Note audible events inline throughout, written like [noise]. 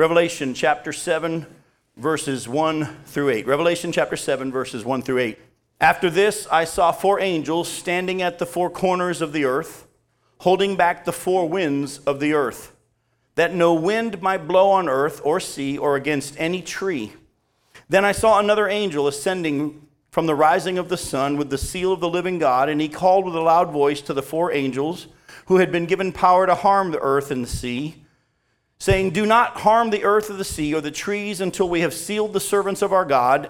Revelation chapter 7, verses 1 through 8. Revelation chapter 7, verses 1 through 8. After this, I saw four angels standing at the four corners of the earth, holding back the four winds of the earth, that no wind might blow on earth or sea or against any tree. Then I saw another angel ascending from the rising of the sun with the seal of the living God, and he called with a loud voice to the four angels who had been given power to harm the earth and the sea, saying, Do not harm the earth or the sea or the trees until we have sealed the servants of our God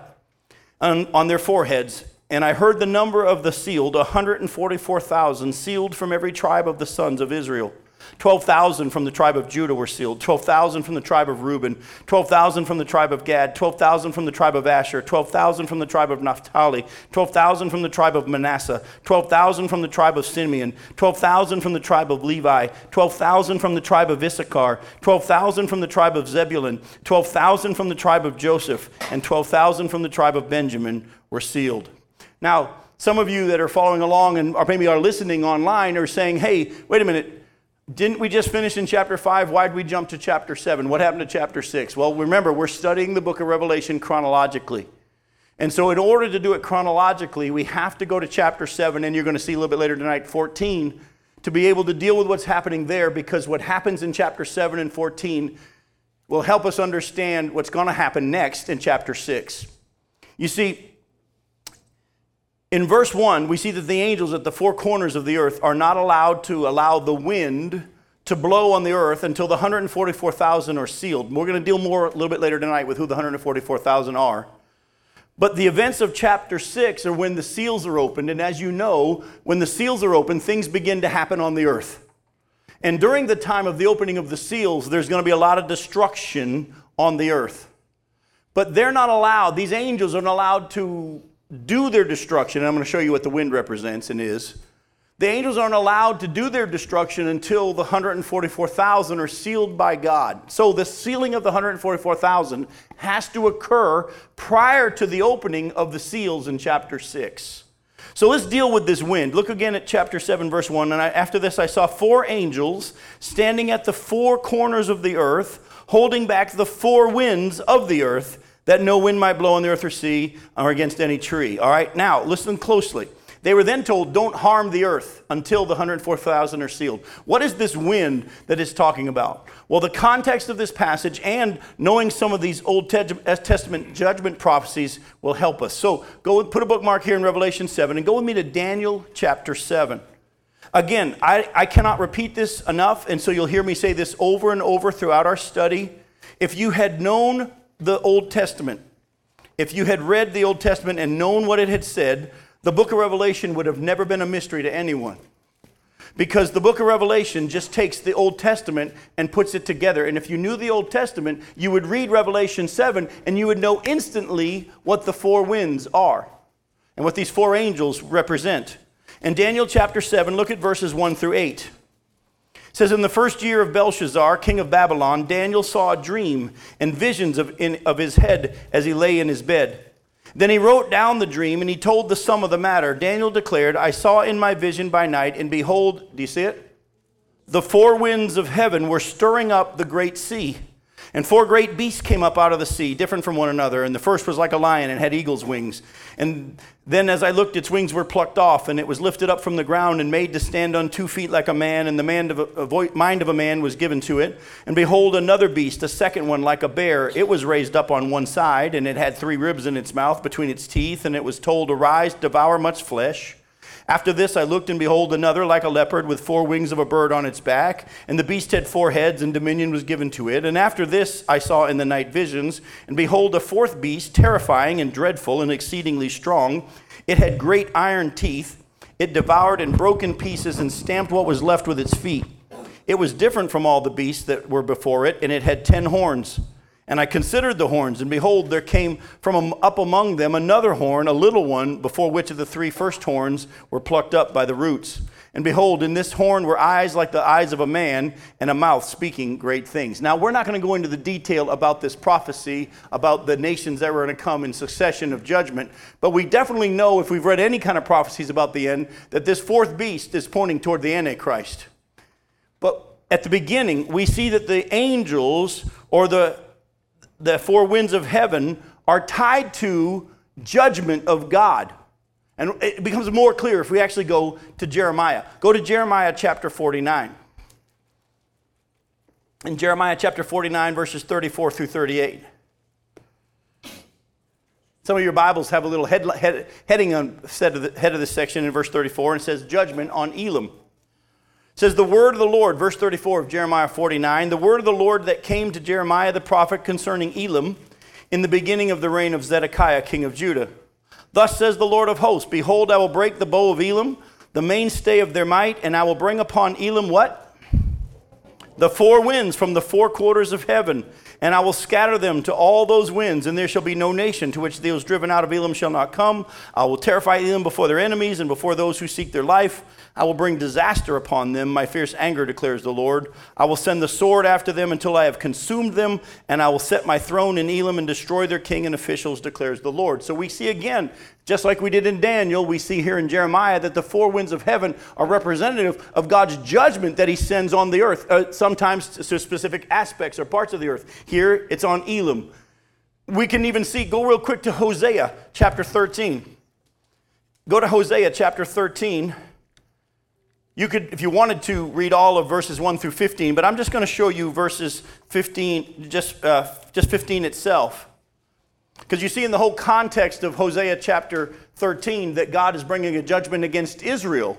on, on their foreheads. And I heard the number of the sealed, 144,000, sealed from every tribe of the sons of Israel. 12,000 from the tribe of Judah were sealed, 12,000 from the tribe of Reuben, 12,000 from the tribe of Gad, 12,000 from the tribe of Asher, 12,000 from the tribe of Naphtali, 12,000 from the tribe of Manasseh, 12,000 from the tribe of Simeon, 12,000 from the tribe of Levi, 12,000 from the tribe of Issachar, 12,000 from the tribe of Zebulun, 12,000 from the tribe of Joseph, and 12,000 from the tribe of Benjamin were sealed. Now, some of you that are following along and or maybe are listening online are saying, hey, wait a minute, didn't we just finish in chapter 5? Why did we jump to chapter 7? What happened to chapter 6? Well, remember, we're studying the book of Revelation chronologically. And so, in order to do it chronologically, we have to go to chapter 7, and you're going to see a little bit later tonight, 14, to be able to deal with what's happening there, because what happens in chapter 7 and 14 will help us understand what's going to happen next in chapter 6. You see, in verse 1, we see that the angels at the four corners of the earth are not allowed to allow the wind to blow on the earth until the 144,000 are sealed. We're going to deal more a little bit later tonight with who the 144,000 are. But the events of chapter 6 are when the seals are opened. And as you know, when the seals are opened, things begin to happen on the earth. And during the time of the opening of the seals, there's going to be a lot of destruction on the earth. But they're not allowed, these angels are not allowed to do their destruction. And I'm going to show you what the wind represents and is. The angels aren't allowed to do their destruction until the 144,000 are sealed by God. So the sealing of the 144,000 has to occur prior to the opening of the seals in chapter 6. So let's deal with this wind. Look again at chapter 7, verse 1. And I, after this, I saw four angels standing at the four corners of the earth, holding back the four winds of the earth that no wind might blow on the earth or sea or against any tree. All right, now listen closely. They were then told, Don't harm the earth until the 104,000 are sealed. What is this wind that is talking about? Well, the context of this passage and knowing some of these Old uh, Testament judgment prophecies will help us. So go put a bookmark here in Revelation 7 and go with me to Daniel chapter 7. Again, I, I cannot repeat this enough, and so you'll hear me say this over and over throughout our study. If you had known the Old Testament, if you had read the Old Testament and known what it had said, the book of Revelation would have never been a mystery to anyone. Because the book of Revelation just takes the Old Testament and puts it together. And if you knew the Old Testament, you would read Revelation 7 and you would know instantly what the four winds are and what these four angels represent. In Daniel chapter 7, look at verses 1 through 8. It says, In the first year of Belshazzar, king of Babylon, Daniel saw a dream and visions of, in, of his head as he lay in his bed. Then he wrote down the dream and he told the sum of the matter. Daniel declared, I saw in my vision by night, and behold, do you see it? The four winds of heaven were stirring up the great sea and four great beasts came up out of the sea, different from one another. And the first was like a lion and had eagle's wings. And then as I looked, its wings were plucked off, and it was lifted up from the ground and made to stand on two feet like a man. And the mind of a man was given to it. And behold, another beast, a second one like a bear. It was raised up on one side, and it had three ribs in its mouth between its teeth. And it was told, Arise, devour much flesh. After this, I looked, and behold, another like a leopard with four wings of a bird on its back. And the beast had four heads, and dominion was given to it. And after this, I saw in the night visions, and behold, a fourth beast, terrifying and dreadful and exceedingly strong. It had great iron teeth. It devoured and broke in pieces and stamped what was left with its feet. It was different from all the beasts that were before it, and it had ten horns. And I considered the horns, and behold, there came from up among them another horn, a little one, before which of the three first horns were plucked up by the roots. And behold, in this horn were eyes like the eyes of a man, and a mouth speaking great things. Now, we're not going to go into the detail about this prophecy, about the nations that were going to come in succession of judgment, but we definitely know, if we've read any kind of prophecies about the end, that this fourth beast is pointing toward the Antichrist. But at the beginning, we see that the angels or the, the four winds of heaven are tied to judgment of God. And it becomes more clear if we actually go to Jeremiah. Go to Jeremiah chapter 49. In Jeremiah chapter 49, verses 34 through 38. Some of your Bibles have a little head, head, heading on head of, the, head of this section in verse 34, and it says, Judgment on Elam. Says, The word of the Lord, verse 34 of Jeremiah 49, the word of the Lord that came to Jeremiah the prophet concerning Elam in the beginning of the reign of Zedekiah, king of Judah. Thus says the Lord of hosts Behold, I will break the bow of Elam, the mainstay of their might, and I will bring upon Elam what? The four winds from the four quarters of heaven, and I will scatter them to all those winds, and there shall be no nation to which those driven out of Elam shall not come. I will terrify Elam before their enemies and before those who seek their life. I will bring disaster upon them. My fierce anger declares the Lord. I will send the sword after them until I have consumed them, and I will set my throne in Elam and destroy their king and officials, declares the Lord. So we see again, just like we did in Daniel, we see here in Jeremiah that the four winds of heaven are representative of God's judgment that he sends on the earth, uh, sometimes to specific aspects or parts of the earth. Here it's on Elam. We can even see, go real quick to Hosea chapter 13. Go to Hosea chapter 13. You could, if you wanted to, read all of verses 1 through 15, but I'm just going to show you verses 15, just, uh, just 15 itself. Because you see in the whole context of Hosea chapter 13 that God is bringing a judgment against Israel.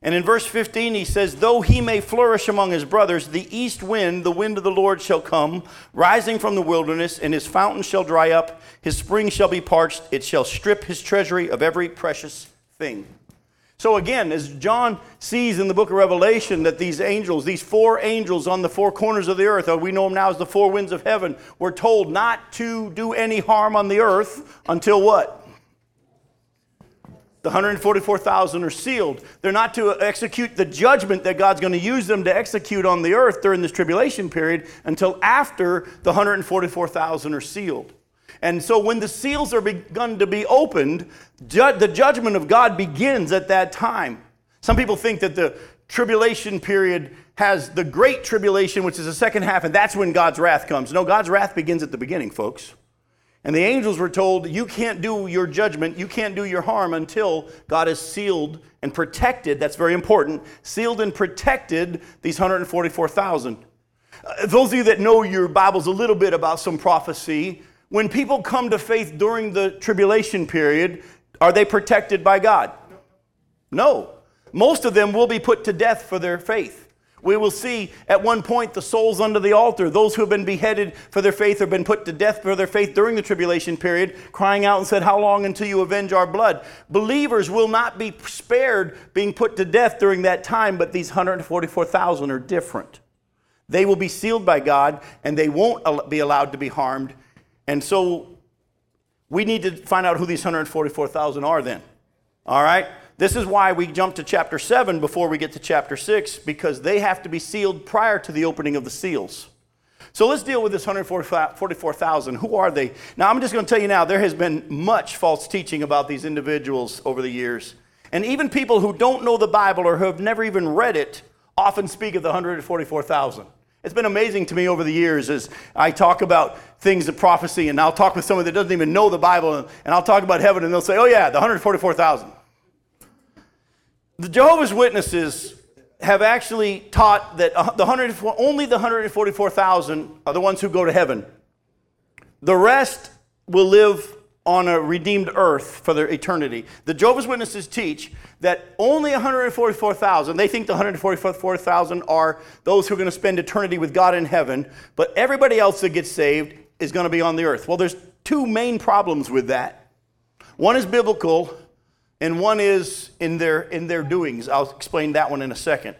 And in verse 15, he says, Though he may flourish among his brothers, the east wind, the wind of the Lord, shall come, rising from the wilderness, and his fountain shall dry up, his spring shall be parched, it shall strip his treasury of every precious thing. So, again, as John sees in the book of Revelation that these angels, these four angels on the four corners of the earth, or we know them now as the four winds of heaven, were told not to do any harm on the earth until what? The 144,000 are sealed. They're not to execute the judgment that God's going to use them to execute on the earth during this tribulation period until after the 144,000 are sealed. And so when the seals are begun to be opened, ju- the judgment of God begins at that time. Some people think that the tribulation period has the great tribulation, which is the second half, and that's when God's wrath comes. No, God's wrath begins at the beginning, folks. And the angels were told, You can't do your judgment, you can't do your harm until God has sealed and protected, that's very important, sealed and protected these 144,000. Uh, those of you that know your Bibles a little bit about some prophecy, when people come to faith during the tribulation period, are they protected by God? No. Most of them will be put to death for their faith. We will see at one point the souls under the altar, those who have been beheaded for their faith or been put to death for their faith during the tribulation period, crying out and said, How long until you avenge our blood? Believers will not be spared being put to death during that time, but these 144,000 are different. They will be sealed by God and they won't be allowed to be harmed and so we need to find out who these 144,000 are then. All right? This is why we jump to chapter 7 before we get to chapter 6, because they have to be sealed prior to the opening of the seals. So let's deal with this 144,000. Who are they? Now, I'm just going to tell you now, there has been much false teaching about these individuals over the years. And even people who don't know the Bible or who have never even read it often speak of the 144,000. It's been amazing to me over the years as I talk about things of prophecy, and I'll talk with someone that doesn't even know the Bible, and I'll talk about heaven, and they'll say, Oh, yeah, the 144,000. The Jehovah's Witnesses have actually taught that uh, the 100, only the 144,000 are the ones who go to heaven. The rest will live on a redeemed earth for their eternity. The Jehovah's Witnesses teach that only 144,000, they think the 144,000 are those who are going to spend eternity with God in heaven, but everybody else that gets saved is going to be on the earth. Well, there's two main problems with that. One is biblical, and one is in their, in their doings. I'll explain that one in a second.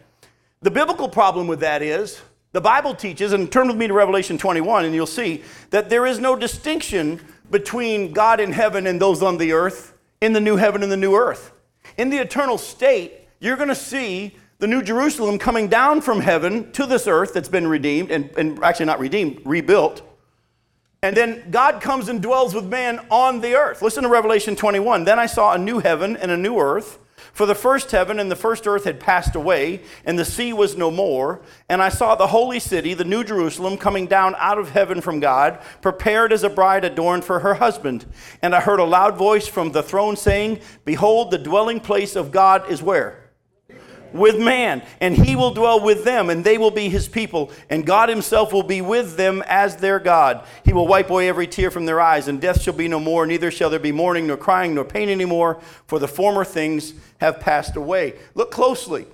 The biblical problem with that is the Bible teaches, and turn with me to Revelation 21, and you'll see that there is no distinction between God in heaven and those on the earth in the new heaven and the new earth. In the eternal state, you're going to see the new Jerusalem coming down from heaven to this earth that's been redeemed, and, and actually not redeemed, rebuilt. And then God comes and dwells with man on the earth. Listen to Revelation 21. Then I saw a new heaven and a new earth. For the first heaven and the first earth had passed away, and the sea was no more. And I saw the holy city, the new Jerusalem, coming down out of heaven from God, prepared as a bride adorned for her husband. And I heard a loud voice from the throne saying, Behold, the dwelling place of God is where? With man, and he will dwell with them, and they will be his people, and God himself will be with them as their God. He will wipe away every tear from their eyes, and death shall be no more, neither shall there be mourning, nor crying, nor pain anymore, for the former things have passed away. Look closely.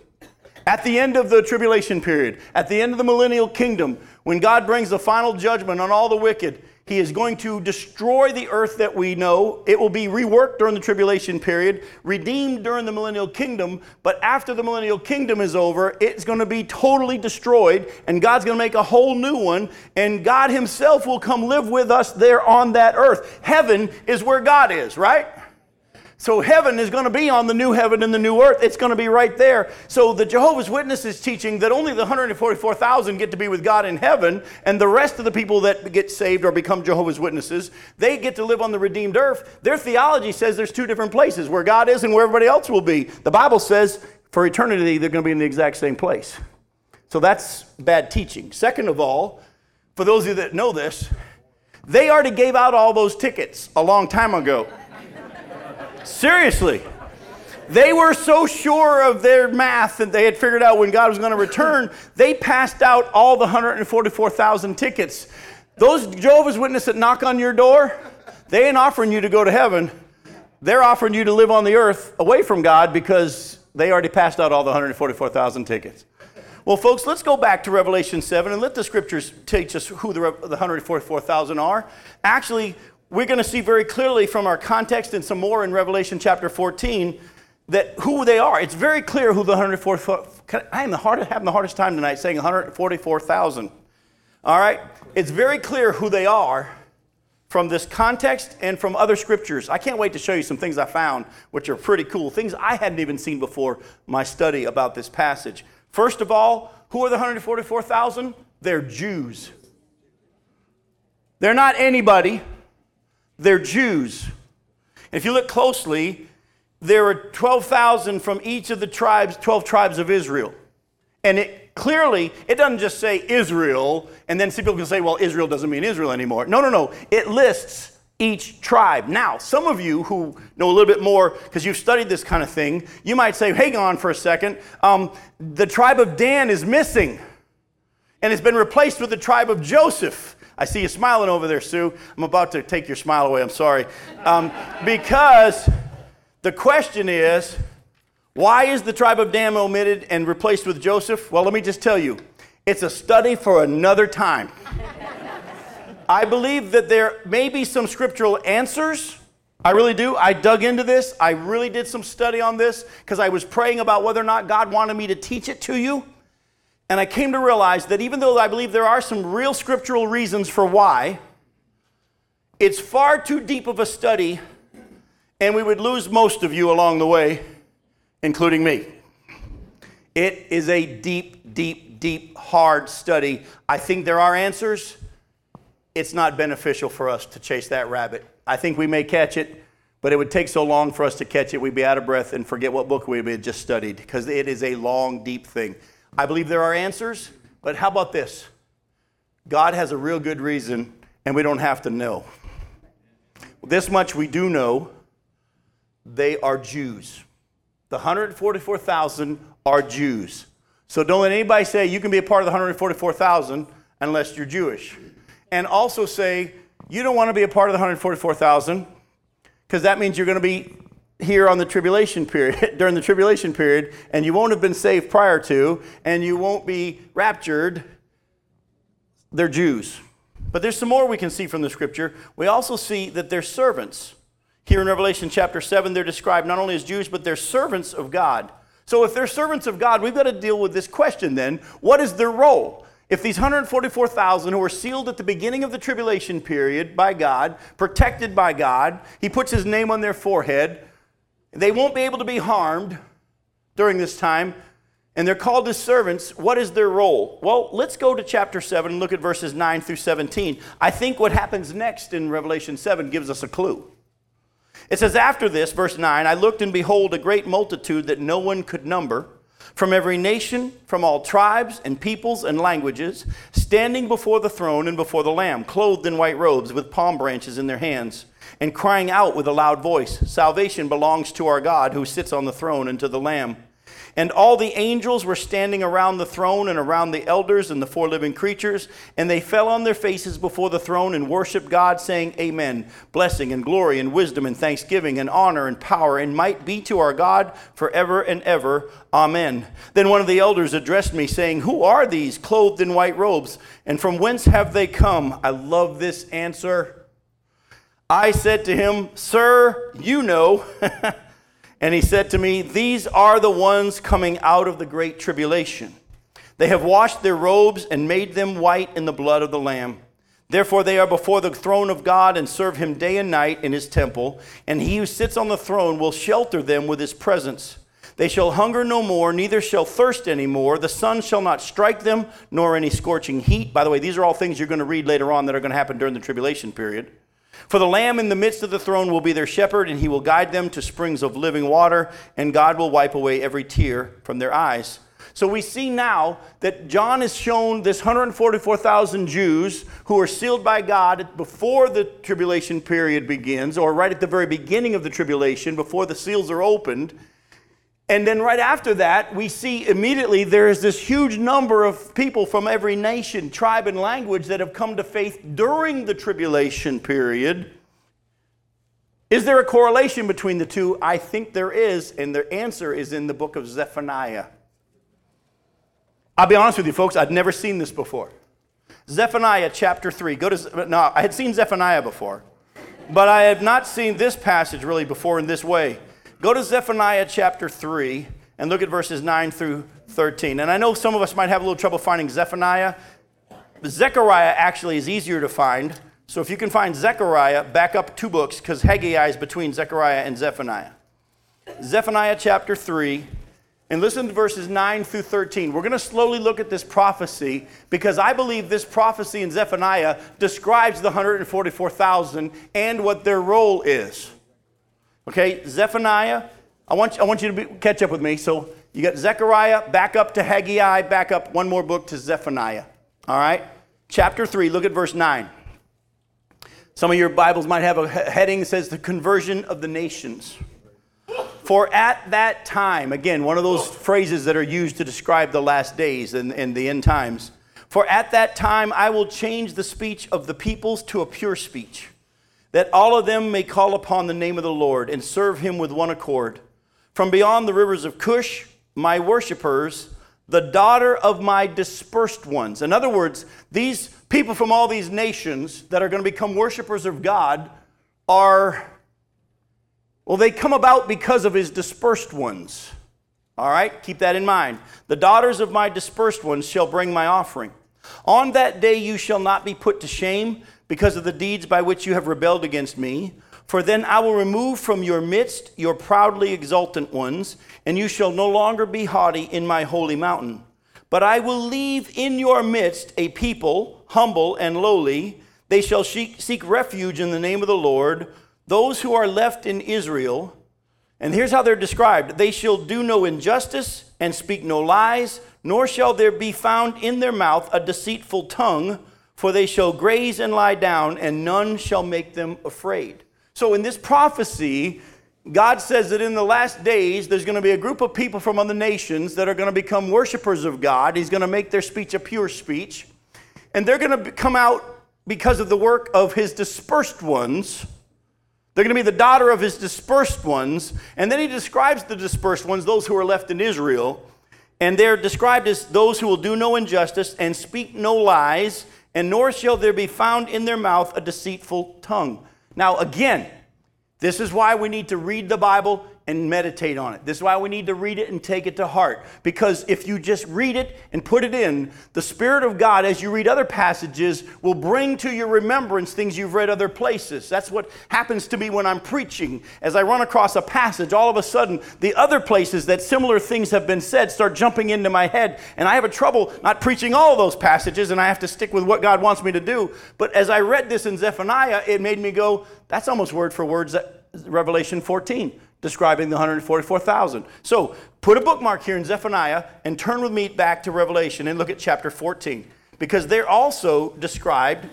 At the end of the tribulation period, at the end of the millennial kingdom, when God brings the final judgment on all the wicked, he is going to destroy the earth that we know. It will be reworked during the tribulation period, redeemed during the millennial kingdom. But after the millennial kingdom is over, it's going to be totally destroyed, and God's going to make a whole new one. And God Himself will come live with us there on that earth. Heaven is where God is, right? So heaven is going to be on the new heaven and the new earth. It's going to be right there. So the Jehovah's Witnesses teaching that only the 144,000 get to be with God in heaven, and the rest of the people that get saved or become Jehovah's Witnesses, they get to live on the redeemed earth. Their theology says there's two different places where God is and where everybody else will be. The Bible says for eternity they're going to be in the exact same place. So that's bad teaching. Second of all, for those of you that know this, they already gave out all those tickets a long time ago. Seriously. They were so sure of their math that they had figured out when God was going to return, [laughs] they passed out all the 144,000 tickets. Those Jehovah's Witnesses that knock on your door, they ain't offering you to go to heaven. They're offering you to live on the earth away from God because they already passed out all the 144,000 tickets. Well, folks, let's go back to Revelation 7 and let the scriptures teach us who the, the 144,000 are. Actually, we're going to see very clearly from our context and some more in Revelation chapter 14 that who they are. It's very clear who the 144. I am the hard, having the hardest time tonight saying 144,000. All right? It's very clear who they are from this context and from other scriptures. I can't wait to show you some things I found, which are pretty cool, things I hadn't even seen before my study about this passage. First of all, who are the 144,000? They're Jews. They're not anybody. They're Jews. If you look closely, there are 12,000 from each of the tribes, 12 tribes of Israel. And it clearly, it doesn't just say Israel, and then some people can say, well, Israel doesn't mean Israel anymore. No, no, no. It lists each tribe. Now, some of you who know a little bit more, because you've studied this kind of thing, you might say, hang on for a second. Um, the tribe of Dan is missing, and it's been replaced with the tribe of Joseph. I see you smiling over there, Sue. I'm about to take your smile away. I'm sorry. Um, because the question is why is the tribe of Dan omitted and replaced with Joseph? Well, let me just tell you it's a study for another time. I believe that there may be some scriptural answers. I really do. I dug into this. I really did some study on this because I was praying about whether or not God wanted me to teach it to you. And I came to realize that even though I believe there are some real scriptural reasons for why, it's far too deep of a study, and we would lose most of you along the way, including me. It is a deep, deep, deep, hard study. I think there are answers. It's not beneficial for us to chase that rabbit. I think we may catch it, but it would take so long for us to catch it, we'd be out of breath and forget what book we had just studied because it is a long, deep thing. I believe there are answers, but how about this? God has a real good reason, and we don't have to know. This much we do know they are Jews. The 144,000 are Jews. So don't let anybody say you can be a part of the 144,000 unless you're Jewish. And also say you don't want to be a part of the 144,000 because that means you're going to be here on the tribulation period, [laughs] during the tribulation period, and you won't have been saved prior to, and you won't be raptured, they're Jews. But there's some more we can see from the scripture. We also see that they're servants. Here in Revelation chapter 7, they're described not only as Jews, but they're servants of God. So if they're servants of God, we've got to deal with this question then what is their role? If these 144,000 who were sealed at the beginning of the tribulation period by God, protected by God, He puts His name on their forehead, they won't be able to be harmed during this time, and they're called as servants. What is their role? Well, let's go to chapter 7 and look at verses 9 through 17. I think what happens next in Revelation 7 gives us a clue. It says, After this, verse 9, I looked and behold a great multitude that no one could number, from every nation, from all tribes and peoples and languages, standing before the throne and before the Lamb, clothed in white robes, with palm branches in their hands, and crying out with a loud voice Salvation belongs to our God who sits on the throne and to the Lamb. And all the angels were standing around the throne and around the elders and the four living creatures, and they fell on their faces before the throne and worshiped God, saying, Amen. Blessing and glory and wisdom and thanksgiving and honor and power and might be to our God forever and ever. Amen. Then one of the elders addressed me, saying, Who are these clothed in white robes, and from whence have they come? I love this answer. I said to him, Sir, you know. [laughs] And he said to me, These are the ones coming out of the great tribulation. They have washed their robes and made them white in the blood of the Lamb. Therefore, they are before the throne of God and serve him day and night in his temple. And he who sits on the throne will shelter them with his presence. They shall hunger no more, neither shall thirst any more. The sun shall not strike them, nor any scorching heat. By the way, these are all things you're going to read later on that are going to happen during the tribulation period. For the Lamb in the midst of the throne will be their shepherd, and he will guide them to springs of living water, and God will wipe away every tear from their eyes. So we see now that John has shown this 144,000 Jews who are sealed by God before the tribulation period begins, or right at the very beginning of the tribulation, before the seals are opened. And then right after that, we see immediately there is this huge number of people from every nation, tribe, and language that have come to faith during the tribulation period. Is there a correlation between the two? I think there is, and the answer is in the book of Zephaniah. I'll be honest with you, folks, I'd never seen this before. Zephaniah chapter 3. Go to, no, I had seen Zephaniah before, but I have not seen this passage really before in this way. Go to Zephaniah chapter 3 and look at verses 9 through 13. And I know some of us might have a little trouble finding Zephaniah. Zechariah actually is easier to find. So if you can find Zechariah, back up two books because Haggai is between Zechariah and Zephaniah. Zephaniah chapter 3, and listen to verses 9 through 13. We're going to slowly look at this prophecy because I believe this prophecy in Zephaniah describes the 144,000 and what their role is. Okay, Zephaniah, I want, I want you to be, catch up with me. So you got Zechariah, back up to Haggai, back up one more book to Zephaniah. All right? Chapter 3, look at verse 9. Some of your Bibles might have a heading that says the conversion of the nations. For at that time, again, one of those phrases that are used to describe the last days and, and the end times. For at that time I will change the speech of the peoples to a pure speech that all of them may call upon the name of the Lord and serve him with one accord. From beyond the rivers of Cush, my worshippers, the daughter of my dispersed ones. In other words, these people from all these nations that are going to become worshipers of God are, well, they come about because of his dispersed ones. All right, keep that in mind. The daughters of my dispersed ones shall bring my offering. On that day you shall not be put to shame because of the deeds by which you have rebelled against me. For then I will remove from your midst your proudly exultant ones, and you shall no longer be haughty in my holy mountain. But I will leave in your midst a people humble and lowly. They shall seek refuge in the name of the Lord, those who are left in Israel. And here's how they're described they shall do no injustice and speak no lies, nor shall there be found in their mouth a deceitful tongue for they shall graze and lie down, and none shall make them afraid. So, in this prophecy, God says that in the last days, there's going to be a group of people from other nations that are going to become worshipers of God. He's going to make their speech a pure speech. And they're going to come out because of the work of his dispersed ones. They're going to be the daughter of his dispersed ones. And then he describes the dispersed ones, those who are left in Israel. And they're described as those who will do no injustice and speak no lies and nor shall there be found in their mouth a deceitful tongue. Now, again, this is why we need to read the Bible and meditate on it. This is why we need to read it and take it to heart. Because if you just read it and put it in, the Spirit of God, as you read other passages, will bring to your remembrance things you've read other places. That's what happens to me when I'm preaching. As I run across a passage, all of a sudden, the other places that similar things have been said start jumping into my head. And I have a trouble not preaching all those passages, and I have to stick with what God wants me to do. But as I read this in Zephaniah, it made me go, that's almost word for that Revelation 14, describing the 144,000. So put a bookmark here in Zephaniah and turn with me back to Revelation and look at chapter 14, because they're also described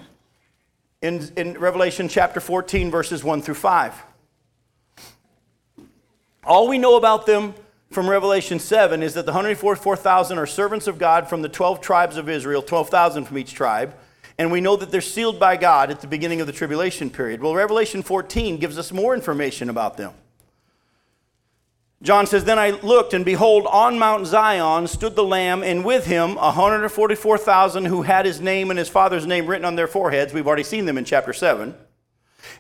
in, in Revelation chapter 14, verses 1 through 5. All we know about them from Revelation 7 is that the 144,000 are servants of God from the 12 tribes of Israel, 12,000 from each tribe. And we know that they're sealed by God at the beginning of the tribulation period. Well, Revelation 14 gives us more information about them. John says, Then I looked, and behold, on Mount Zion stood the Lamb, and with him 144,000 who had his name and his father's name written on their foreheads. We've already seen them in chapter 7.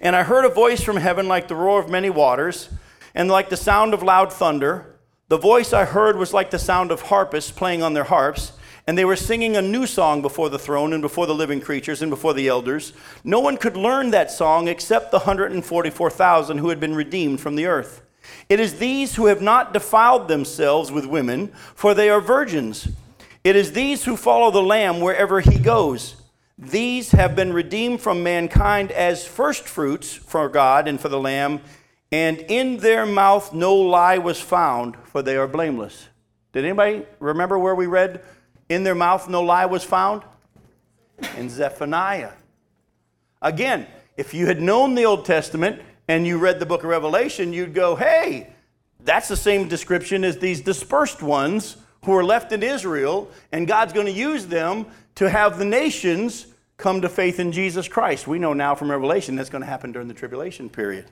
And I heard a voice from heaven like the roar of many waters, and like the sound of loud thunder. The voice I heard was like the sound of harpists playing on their harps, and they were singing a new song before the throne and before the living creatures and before the elders. No one could learn that song except the 144,000 who had been redeemed from the earth. It is these who have not defiled themselves with women, for they are virgins. It is these who follow the Lamb wherever he goes. These have been redeemed from mankind as firstfruits for God and for the Lamb and in their mouth no lie was found, for they are blameless. Did anybody remember where we read, in their mouth no lie was found? In Zephaniah. Again, if you had known the Old Testament and you read the book of Revelation, you'd go, hey, that's the same description as these dispersed ones who are left in Israel, and God's going to use them to have the nations come to faith in Jesus Christ. We know now from Revelation that's going to happen during the tribulation period.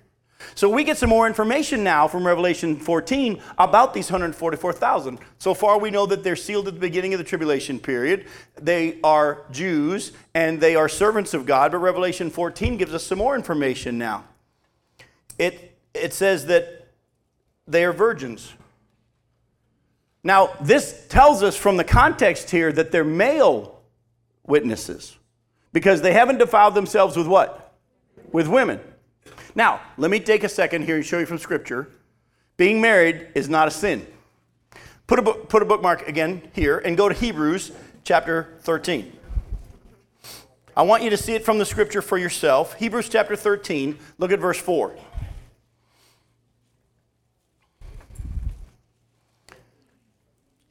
So we get some more information now from Revelation 14 about these 144,000. So far, we know that they're sealed at the beginning of the tribulation period. They are Jews and they are servants of God, but Revelation 14 gives us some more information now. It, it says that they are virgins. Now, this tells us from the context here that they're male witnesses because they haven't defiled themselves with what? With women. Now, let me take a second here and show you from Scripture. Being married is not a sin. Put a, book, put a bookmark again here and go to Hebrews chapter 13. I want you to see it from the Scripture for yourself. Hebrews chapter 13, look at verse 4.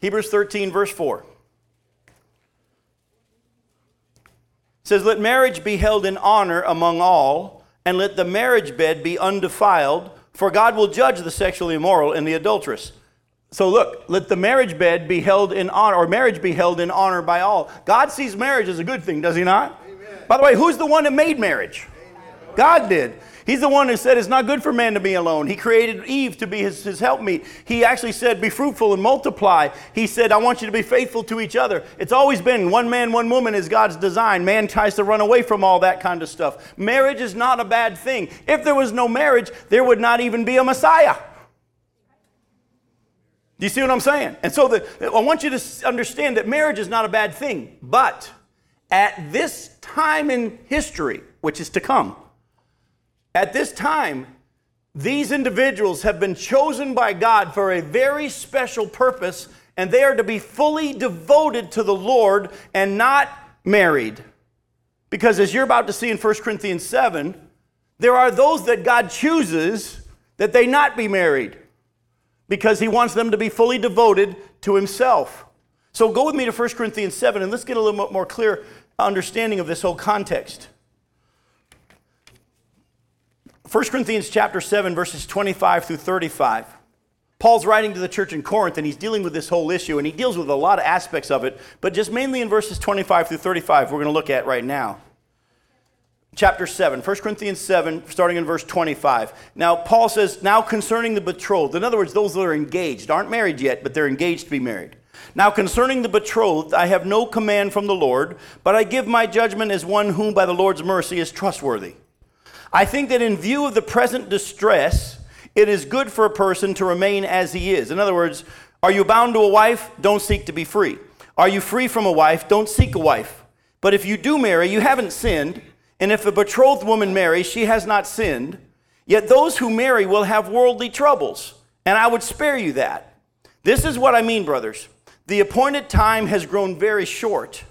Hebrews 13, verse 4. It says, Let marriage be held in honor among all and let the marriage bed be undefiled, for God will judge the sexually immoral and the adulteress. So look, let the marriage bed be held in honor, or marriage be held in honor by all. God sees marriage as a good thing, does he not? Amen. By the way, who's the one that made marriage? Amen. God did. He's the one who said it's not good for man to be alone. He created Eve to be his, his helpmeet. He actually said, Be fruitful and multiply. He said, I want you to be faithful to each other. It's always been one man, one woman is God's design. Man tries to run away from all that kind of stuff. Marriage is not a bad thing. If there was no marriage, there would not even be a Messiah. Do you see what I'm saying? And so the, I want you to understand that marriage is not a bad thing. But at this time in history, which is to come, at this time, these individuals have been chosen by God for a very special purpose, and they are to be fully devoted to the Lord and not married. Because as you're about to see in 1 Corinthians 7, there are those that God chooses that they not be married because he wants them to be fully devoted to himself. So go with me to 1 Corinthians 7 and let's get a little bit more clear understanding of this whole context. 1 Corinthians chapter 7 verses 25 through 35. Paul's writing to the church in Corinth and he's dealing with this whole issue and he deals with a lot of aspects of it, but just mainly in verses 25 through 35 we're going to look at right now. Chapter 7, 1 Corinthians 7, starting in verse 25. Now, Paul says, Now concerning the betrothed, in other words, those that are engaged, aren't married yet, but they're engaged to be married. Now, concerning the betrothed, I have no command from the Lord, but I give my judgment as one whom by the Lord's mercy is trustworthy. I think that in view of the present distress, it is good for a person to remain as he is. In other words, are you bound to a wife? Don't seek to be free. Are you free from a wife? Don't seek a wife. But if you do marry, you haven't sinned. And if a betrothed woman marries, she has not sinned. Yet those who marry will have worldly troubles. And I would spare you that. This is what I mean, brothers. The appointed time has grown very short.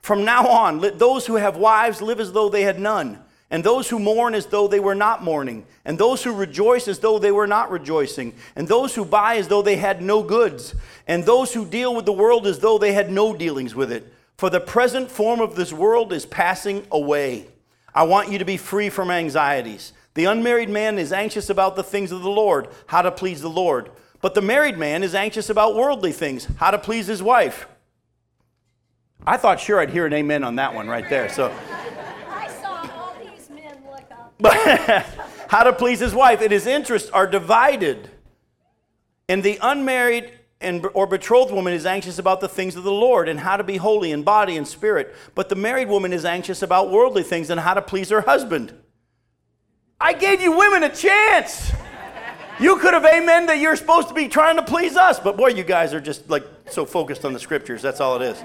From now on, let those who have wives live as though they had none and those who mourn as though they were not mourning, and those who rejoice as though they were not rejoicing, and those who buy as though they had no goods, and those who deal with the world as though they had no dealings with it. For the present form of this world is passing away. I want you to be free from anxieties. The unmarried man is anxious about the things of the Lord, how to please the Lord. But the married man is anxious about worldly things, how to please his wife. I thought sure I'd hear an amen on that one right there. So but [laughs] how to please his wife. And his interests are divided. And the unmarried and, or betrothed woman is anxious about the things of the Lord and how to be holy in body and spirit. But the married woman is anxious about worldly things and how to please her husband. I gave you women a chance. You could have amen that you're supposed to be trying to please us. But boy, you guys are just like so focused on the scriptures. That's all it is.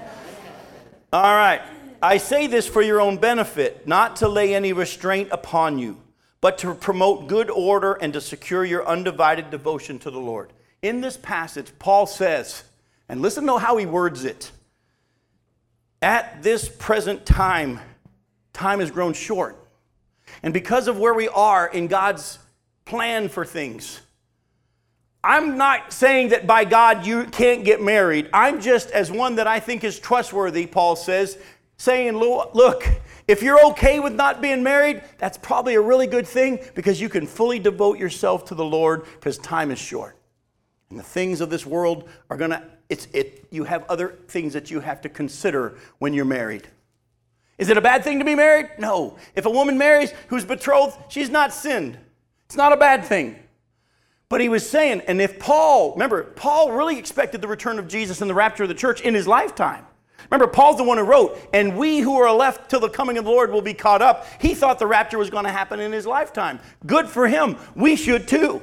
All right. I say this for your own benefit, not to lay any restraint upon you, but to promote good order and to secure your undivided devotion to the Lord. In this passage, Paul says, and listen to how he words it at this present time, time has grown short. And because of where we are in God's plan for things, I'm not saying that by God you can't get married. I'm just, as one that I think is trustworthy, Paul says, saying, Look, if you're okay with not being married, that's probably a really good thing because you can fully devote yourself to the Lord because time is short. And the things of this world are going to, it's, it, you have other things that you have to consider when you're married. Is it a bad thing to be married? No. If a woman marries who's betrothed, she's not sinned. It's not a bad thing. But he was saying, and if Paul, remember, Paul really expected the return of Jesus and the rapture of the church in his lifetime. Remember, Paul's the one who wrote, and we who are left till the coming of the Lord will be caught up. He thought the rapture was going to happen in his lifetime. Good for him. We should too.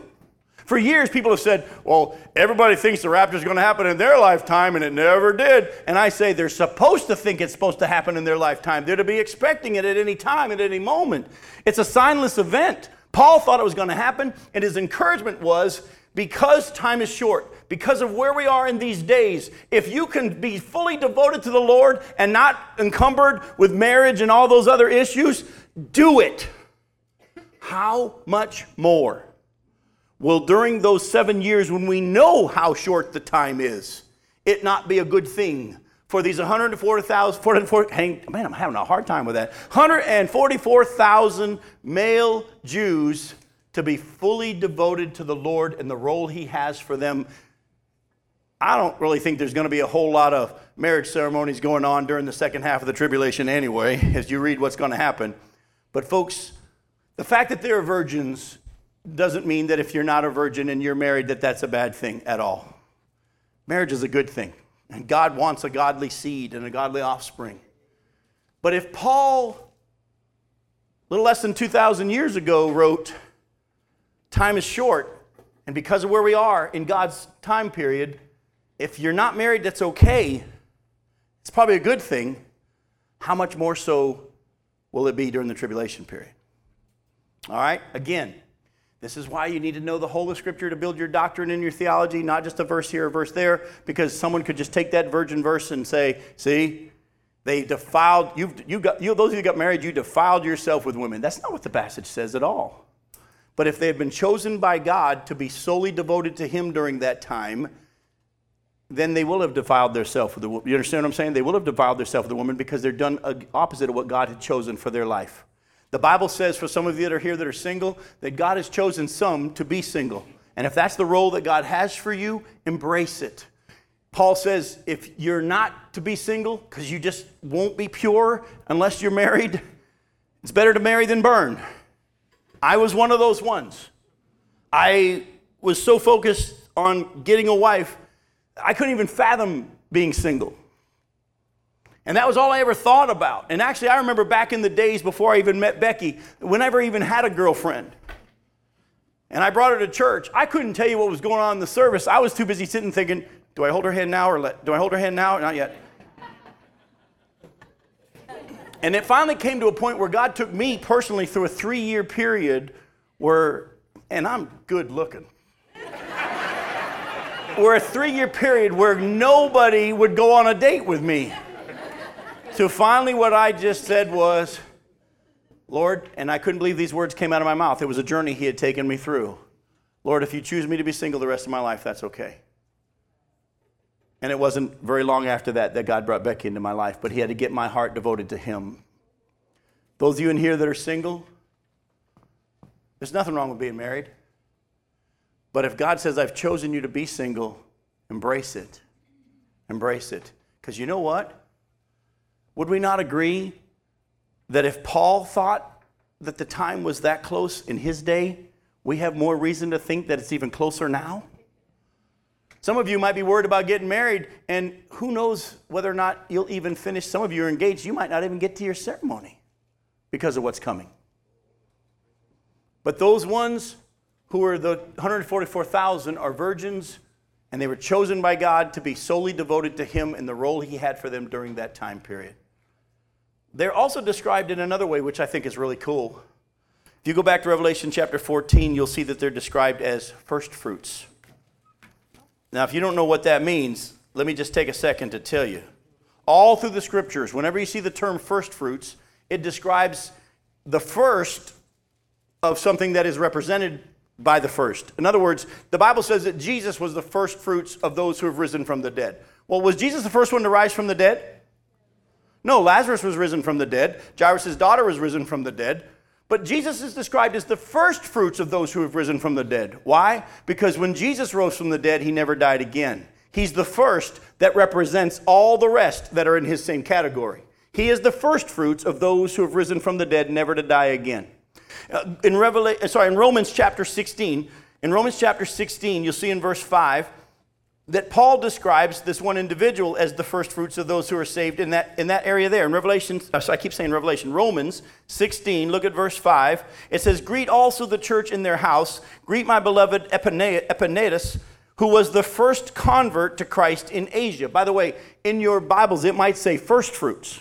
For years, people have said, well, everybody thinks the rapture is going to happen in their lifetime, and it never did. And I say they're supposed to think it's supposed to happen in their lifetime. They're to be expecting it at any time, at any moment. It's a signless event. Paul thought it was going to happen, and his encouragement was because time is short, because of where we are in these days, if you can be fully devoted to the Lord and not encumbered with marriage and all those other issues, do it. How much more will during those seven years when we know how short the time is, it not be a good thing for these 144,000, 144, man, I'm having a hard time with that. 144,000 male Jews to be fully devoted to the Lord and the role He has for them. I don't really think there's going to be a whole lot of marriage ceremonies going on during the second half of the tribulation anyway, [laughs] as you read what's going to happen. But, folks, the fact that there are virgins doesn't mean that if you're not a virgin and you're married, that that's a bad thing at all. Marriage is a good thing, and God wants a godly seed and a godly offspring. But if Paul, a little less than 2,000 years ago, wrote, Time is short, and because of where we are in God's time period, if you're not married, that's okay. It's probably a good thing. How much more so will it be during the tribulation period? All right, again, this is why you need to know the whole of Scripture to build your doctrine and your theology, not just a verse here, a verse there, because someone could just take that virgin verse and say, see, they defiled, you've, you got, you, those of you got married, you defiled yourself with women. That's not what the passage says at all. But if they had been chosen by God to be solely devoted to Him during that time, then they will have defiled themselves with the woman. You understand what I'm saying? They will have defiled themselves with the woman because they're done opposite of what God had chosen for their life. The Bible says for some of you that are here that are single, that God has chosen some to be single. And if that's the role that God has for you, embrace it. Paul says if you're not to be single because you just won't be pure unless you're married, it's better to marry than burn. I was one of those ones. I was so focused on getting a wife, I couldn't even fathom being single. And that was all I ever thought about. And actually, I remember back in the days before I even met Becky, whenever I even had a girlfriend, and I brought her to church, I couldn't tell you what was going on in the service. I was too busy sitting thinking, do I hold her hand now or let, do I hold her hand now? Not yet. And it finally came to a point where God took me personally through a three year period where, and I'm good looking, where a three year period where nobody would go on a date with me. So finally, what I just said was, Lord, and I couldn't believe these words came out of my mouth. It was a journey He had taken me through. Lord, if you choose me to be single the rest of my life, that's okay. And it wasn't very long after that that God brought Becky into my life, but He had to get my heart devoted to Him. Those of you in here that are single, there's nothing wrong with being married. But if God says, I've chosen you to be single, embrace it. Embrace it. Because you know what? Would we not agree that if Paul thought that the time was that close in his day, we have more reason to think that it's even closer now? Some of you might be worried about getting married, and who knows whether or not you'll even finish. Some of you are engaged, you might not even get to your ceremony because of what's coming. But those ones who are the 144,000 are virgins, and they were chosen by God to be solely devoted to Him in the role He had for them during that time period. They're also described in another way, which I think is really cool. If you go back to Revelation chapter 14, you'll see that they're described as first fruits. Now, if you don't know what that means, let me just take a second to tell you. All through the scriptures, whenever you see the term first fruits, it describes the first of something that is represented by the first. In other words, the Bible says that Jesus was the first fruits of those who have risen from the dead. Well, was Jesus the first one to rise from the dead? No, Lazarus was risen from the dead. Jairus' daughter was risen from the dead. But Jesus is described as the first fruits of those who have risen from the dead. Why? Because when Jesus rose from the dead, he never died again. He's the first that represents all the rest that are in his same category. He is the first fruits of those who have risen from the dead, never to die again. Uh, in, Revela- uh, sorry, in Romans chapter 16, in Romans chapter 16, you'll see in verse 5 that Paul describes this one individual as the first fruits of those who are saved in that, in that area there. In Revelation, uh, so I keep saying Revelation, Romans 16, look at verse 5. It says, Greet also the church in their house. Greet my beloved Epaenetus, who was the first convert to Christ in Asia. By the way, in your Bibles, it might say first fruits,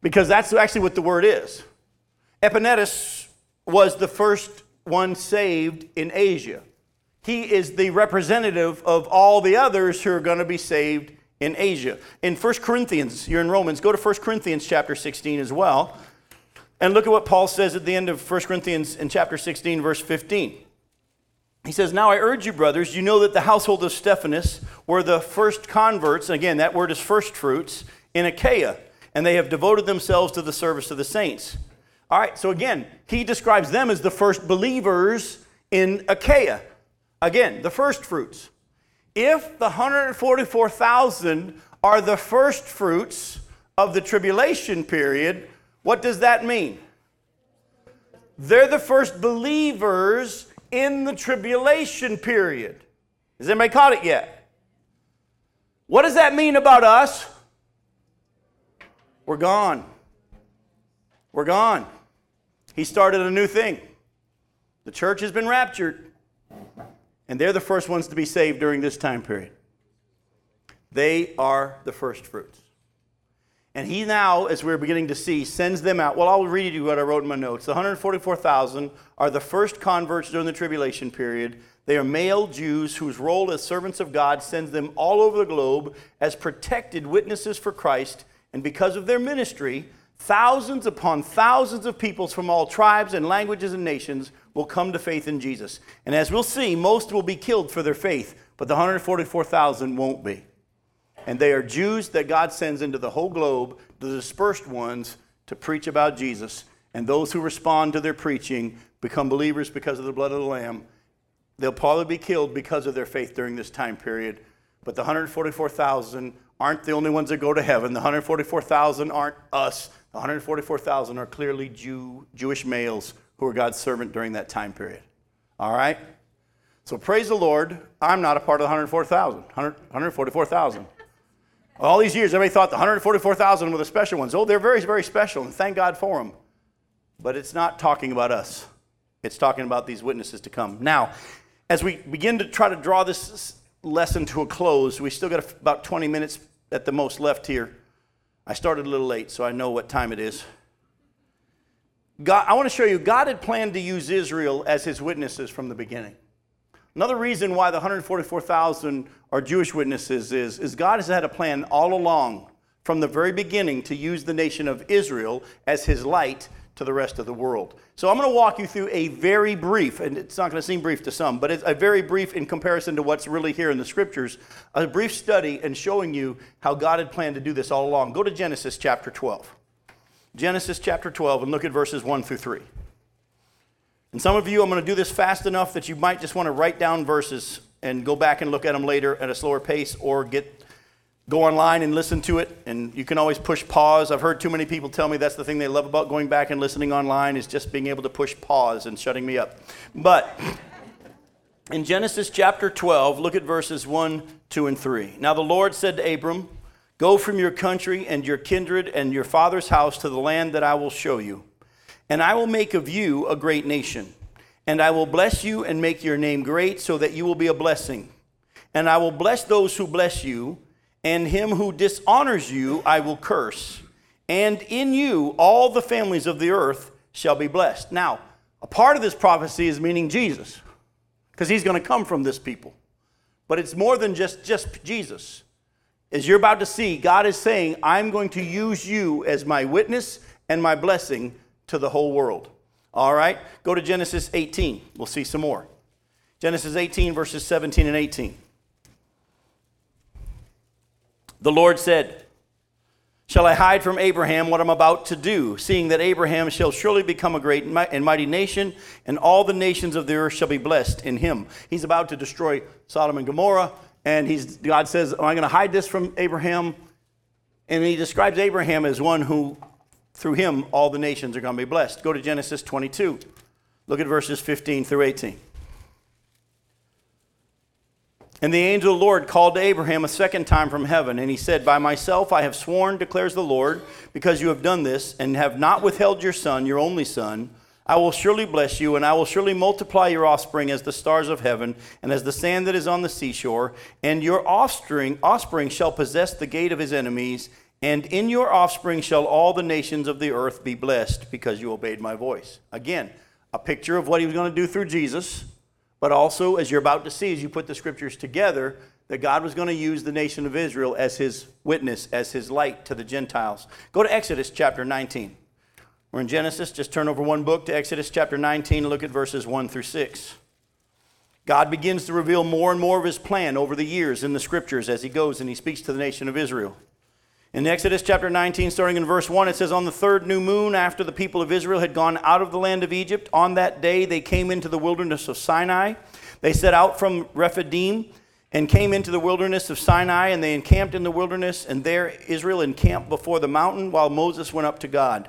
because that's actually what the word is. Epaenetus was the first one saved in Asia. He is the representative of all the others who are going to be saved in Asia. In 1 Corinthians, you're in Romans, go to 1 Corinthians chapter 16 as well. And look at what Paul says at the end of 1 Corinthians in chapter 16, verse 15. He says, Now I urge you, brothers, you know that the household of Stephanas were the first converts, again, that word is first fruits, in Achaia, and they have devoted themselves to the service of the saints. All right, so again, he describes them as the first believers in Achaia. Again, the first fruits. If the 144,000 are the first fruits of the tribulation period, what does that mean? They're the first believers in the tribulation period. Has anybody caught it yet? What does that mean about us? We're gone. We're gone. He started a new thing. The church has been raptured, and they're the first ones to be saved during this time period. They are the first fruits. And he now, as we're beginning to see, sends them out. Well, I'll read you what I wrote in my notes. The 144,000 are the first converts during the tribulation period. They are male Jews whose role as servants of God sends them all over the globe as protected witnesses for Christ. And because of their ministry, Thousands upon thousands of peoples from all tribes and languages and nations will come to faith in Jesus. And as we'll see, most will be killed for their faith, but the 144,000 won't be. And they are Jews that God sends into the whole globe, the dispersed ones, to preach about Jesus. And those who respond to their preaching become believers because of the blood of the Lamb. They'll probably be killed because of their faith during this time period. But the 144,000 aren't the only ones that go to heaven. The 144,000 aren't us. The 144,000 are clearly Jew, Jewish males who were God's servant during that time period. All right? So praise the Lord. I'm not a part of the 144,000. 144,000. All these years, everybody thought the 144,000 were the special ones. Oh, they're very, very special, and thank God for them. But it's not talking about us, it's talking about these witnesses to come. Now, as we begin to try to draw this lesson to a close, we still got about 20 minutes at the most left here. I started a little late, so I know what time it is. God, I want to show you, God had planned to use Israel as his witnesses from the beginning. Another reason why the 144,000 are Jewish witnesses is, is God has had a plan all along from the very beginning to use the nation of Israel as his light to the rest of the world. So I'm going to walk you through a very brief, and it's not going to seem brief to some, but it's a very brief in comparison to what's really here in the scriptures, a brief study and showing you how God had planned to do this all along. Go to Genesis chapter 12. Genesis chapter 12 and look at verses 1 through 3. And some of you, I'm going to do this fast enough that you might just want to write down verses and go back and look at them later at a slower pace or get go online and listen to it. And you can always push pause. I've heard too many people tell me that's the thing they love about going back and listening online is just being able to push pause and shutting me up. But in genesis chapter 12 look at verses 1 2 and 3 now the lord said to abram go from your country and your kindred and your father's house to the land that i will show you and i will make of you a great nation and i will bless you and make your name great so that you will be a blessing and i will bless those who bless you and him who dishonors you I will curse. And in you all the families of the earth shall be blessed. Now, a part of this prophecy is meaning Jesus, because he's going to come from this people. But it's more than just, just Jesus. As you're about to see, God is saying, I'm going to use you as my witness and my blessing to the whole world. All right? Go to Genesis 18. We'll see some more. Genesis 18, verses 17 and 18. The Lord said, Shall I hide from Abraham what I'm about to do, seeing that Abraham shall surely become a great and mighty nation, and all the nations of the earth shall be blessed in him? He's about to destroy Sodom and Gomorrah, and he's, God says, Am I going to hide this from Abraham? And he describes Abraham as one who, through him, all the nations are going to be blessed. Go to Genesis 22. Look at verses 15 through 18. And the angel of the Lord called to Abraham a second time from heaven, and he said, By myself I have sworn, declares the Lord, because you have done this, and have not withheld your son, your only son. I will surely bless you, and I will surely multiply your offspring as the stars of heaven, and as the sand that is on the seashore. And your offspring, offspring shall possess the gate of his enemies, and in your offspring shall all the nations of the earth be blessed, because you obeyed my voice. Again, a picture of what he was going to do through Jesus but also, as you're about to see, as you put the scriptures together, that God was going to use the nation of Israel as his witness, as his light to the Gentiles. Go to Exodus chapter 19. We're in Genesis. Just turn over one book to Exodus chapter 19 and look at verses 1 through 6. God begins to reveal more and more of his plan over the years in the scriptures as he goes and he speaks to the nation of Israel. In Exodus chapter 19, starting in verse 1, it says, On the third new moon, after the people of Israel had gone out of the land of Egypt, on that day they came into the wilderness of Sinai. They set out from Rephidim and came into the wilderness of Sinai, and they encamped in the wilderness, and there Israel encamped before the mountain while Moses went up to God.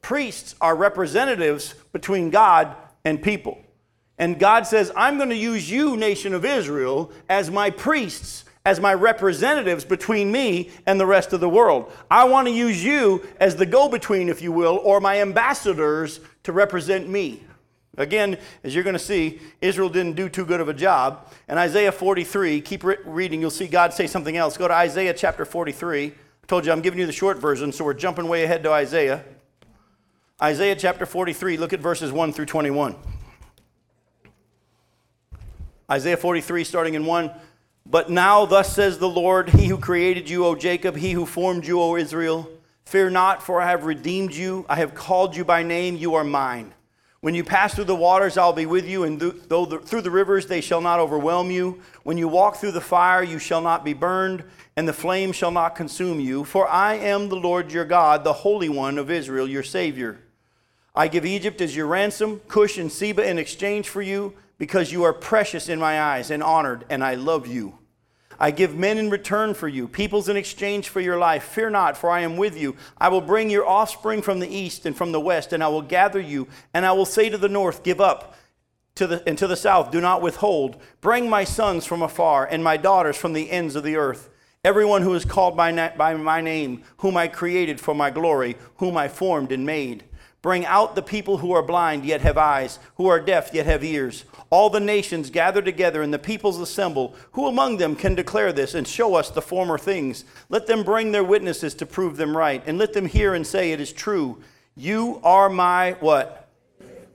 priests are representatives between God and people. And God says, I'm going to use you, nation of Israel, as my priests, as my representatives between me and the rest of the world. I want to use you as the go between, if you will, or my ambassadors to represent me. Again, as you're going to see, Israel didn't do too good of a job. And Isaiah 43, keep reading, you'll see God say something else. Go to Isaiah chapter 43. I told you I'm giving you the short version, so we're jumping way ahead to Isaiah. Isaiah chapter 43, look at verses 1 through 21. Isaiah 43, starting in 1. But now, thus says the Lord, He who created you, O Jacob, He who formed you, O Israel, fear not, for I have redeemed you. I have called you by name. You are mine. When you pass through the waters, I'll be with you, and though the, through the rivers, they shall not overwhelm you. When you walk through the fire, you shall not be burned, and the flame shall not consume you. For I am the Lord your God, the Holy One of Israel, your Savior. I give Egypt as your ransom, Cush and Seba in exchange for you because you are precious in my eyes and honored, and I love you. I give men in return for you, peoples in exchange for your life. Fear not, for I am with you. I will bring your offspring from the east and from the west, and I will gather you, and I will say to the north, Give up. To the, and to the south, do not withhold. Bring my sons from afar and my daughters from the ends of the earth. Everyone who is called by, na- by my name, whom I created for my glory, whom I formed and made. Bring out the people who are blind, yet have eyes, who are deaf, yet have ears. All the nations gather together, and the peoples assemble. Who among them can declare this and show us the former things? Let them bring their witnesses to prove them right, and let them hear and say, It is true. You are my what?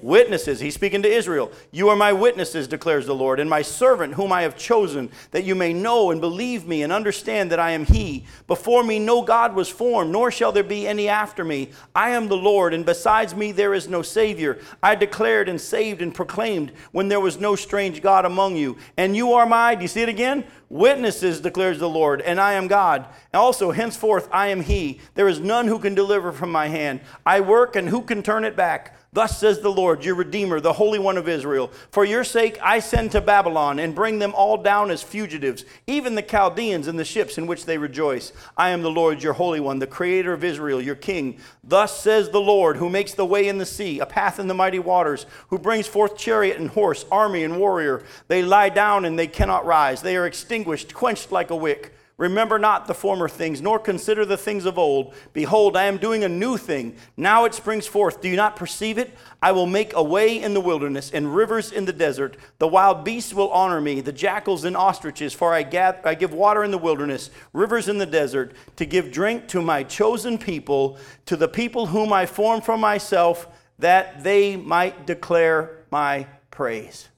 Witnesses, he's speaking to Israel. You are my witnesses, declares the Lord, and my servant whom I have chosen, that you may know and believe me and understand that I am he. Before me no God was formed, nor shall there be any after me. I am the Lord, and besides me there is no Savior. I declared and saved and proclaimed when there was no strange God among you. And you are my, do you see it again? Witnesses, declares the Lord, and I am God. Also, henceforth, I am He. There is none who can deliver from my hand. I work, and who can turn it back? Thus says the Lord, your Redeemer, the Holy One of Israel. For your sake I send to Babylon and bring them all down as fugitives, even the Chaldeans and the ships in which they rejoice. I am the Lord, your Holy One, the Creator of Israel, your King. Thus says the Lord, who makes the way in the sea, a path in the mighty waters, who brings forth chariot and horse, army and warrior. They lie down and they cannot rise. They are extinguished, quenched like a wick. Remember not the former things, nor consider the things of old. Behold, I am doing a new thing. Now it springs forth. Do you not perceive it? I will make a way in the wilderness and rivers in the desert. The wild beasts will honor me, the jackals and ostriches, for I, gather, I give water in the wilderness, rivers in the desert, to give drink to my chosen people, to the people whom I formed for myself, that they might declare my praise.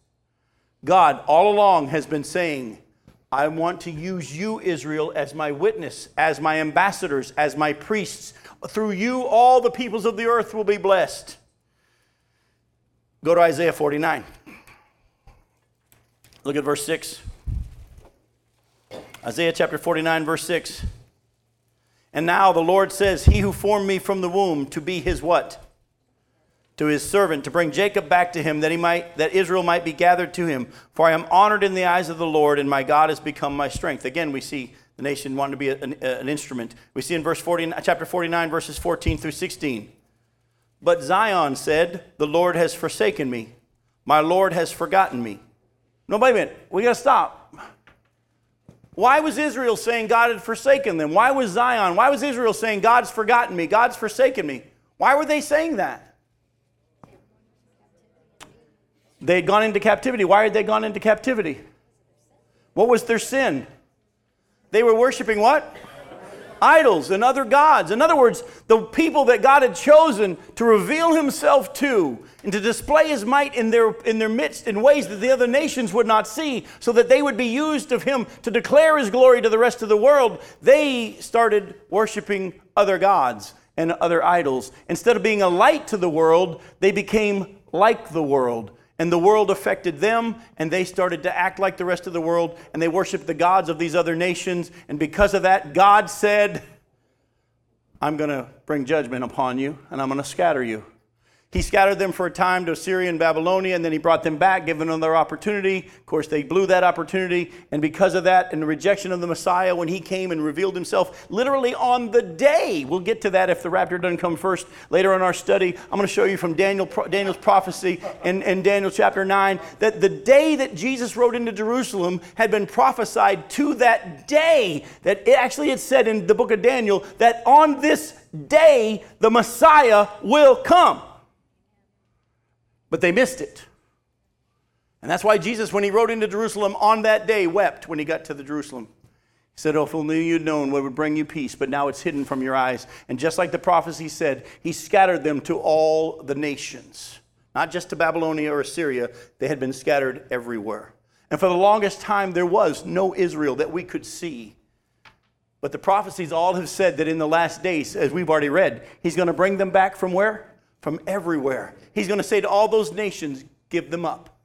God all along has been saying, I want to use you, Israel, as my witness, as my ambassadors, as my priests. Through you, all the peoples of the earth will be blessed. Go to Isaiah 49. Look at verse 6. Isaiah chapter 49, verse 6. And now the Lord says, He who formed me from the womb to be his what? To his servant to bring Jacob back to him that he might that Israel might be gathered to him. For I am honored in the eyes of the Lord and my God has become my strength. Again we see the nation wanted to be an, an instrument. We see in verse 40 chapter 49 verses 14 through 16 but Zion said the Lord has forsaken me. My Lord has forgotten me. No wait minute. We got to stop. Why was Israel saying God had forsaken them? Why was Zion why was Israel saying God's forgotten me God's forsaken me why were they saying that They had gone into captivity. Why had they gone into captivity? What was their sin? They were worshiping what? Idols and other gods. In other words, the people that God had chosen to reveal himself to and to display his might in their, in their midst in ways that the other nations would not see, so that they would be used of him to declare his glory to the rest of the world, they started worshiping other gods and other idols. Instead of being a light to the world, they became like the world and the world affected them, and they started to act like the rest of the world, and they worshiped the gods of these other nations. And because of that, God said, I'm going to bring judgment upon you, and I'm going to scatter you. He scattered them for a time to Assyria and Babylonia, and then he brought them back, giving them their opportunity. Of course, they blew that opportunity, and because of that, and the rejection of the Messiah, when he came and revealed himself literally on the day, we'll get to that if the rapture doesn't come first later in our study. I'm going to show you from Daniel, Daniel's prophecy in, in Daniel chapter 9 that the day that Jesus rode into Jerusalem had been prophesied to that day, that it actually it said in the book of Daniel that on this day the Messiah will come but they missed it. And that's why Jesus, when he rode into Jerusalem on that day, wept when he got to the Jerusalem. He said, Oh, if only you'd known what would bring you peace, but now it's hidden from your eyes. And just like the prophecy said, he scattered them to all the nations, not just to Babylonia or Assyria, they had been scattered everywhere. And for the longest time, there was no Israel that we could see. But the prophecies all have said that in the last days, as we've already read, he's going to bring them back from where? From everywhere. He's going to say to all those nations, give them up,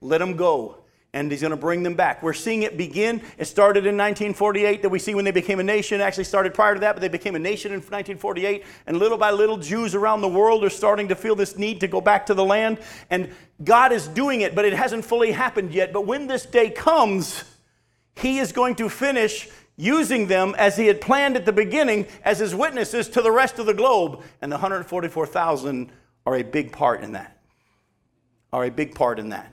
let them go. And he's going to bring them back. We're seeing it begin. It started in 1948 that we see when they became a nation. It actually started prior to that, but they became a nation in 1948. And little by little, Jews around the world are starting to feel this need to go back to the land. And God is doing it, but it hasn't fully happened yet. But when this day comes, he is going to finish using them as he had planned at the beginning as his witnesses to the rest of the globe. And the 144,000 are a big part in that. Are a big part in that.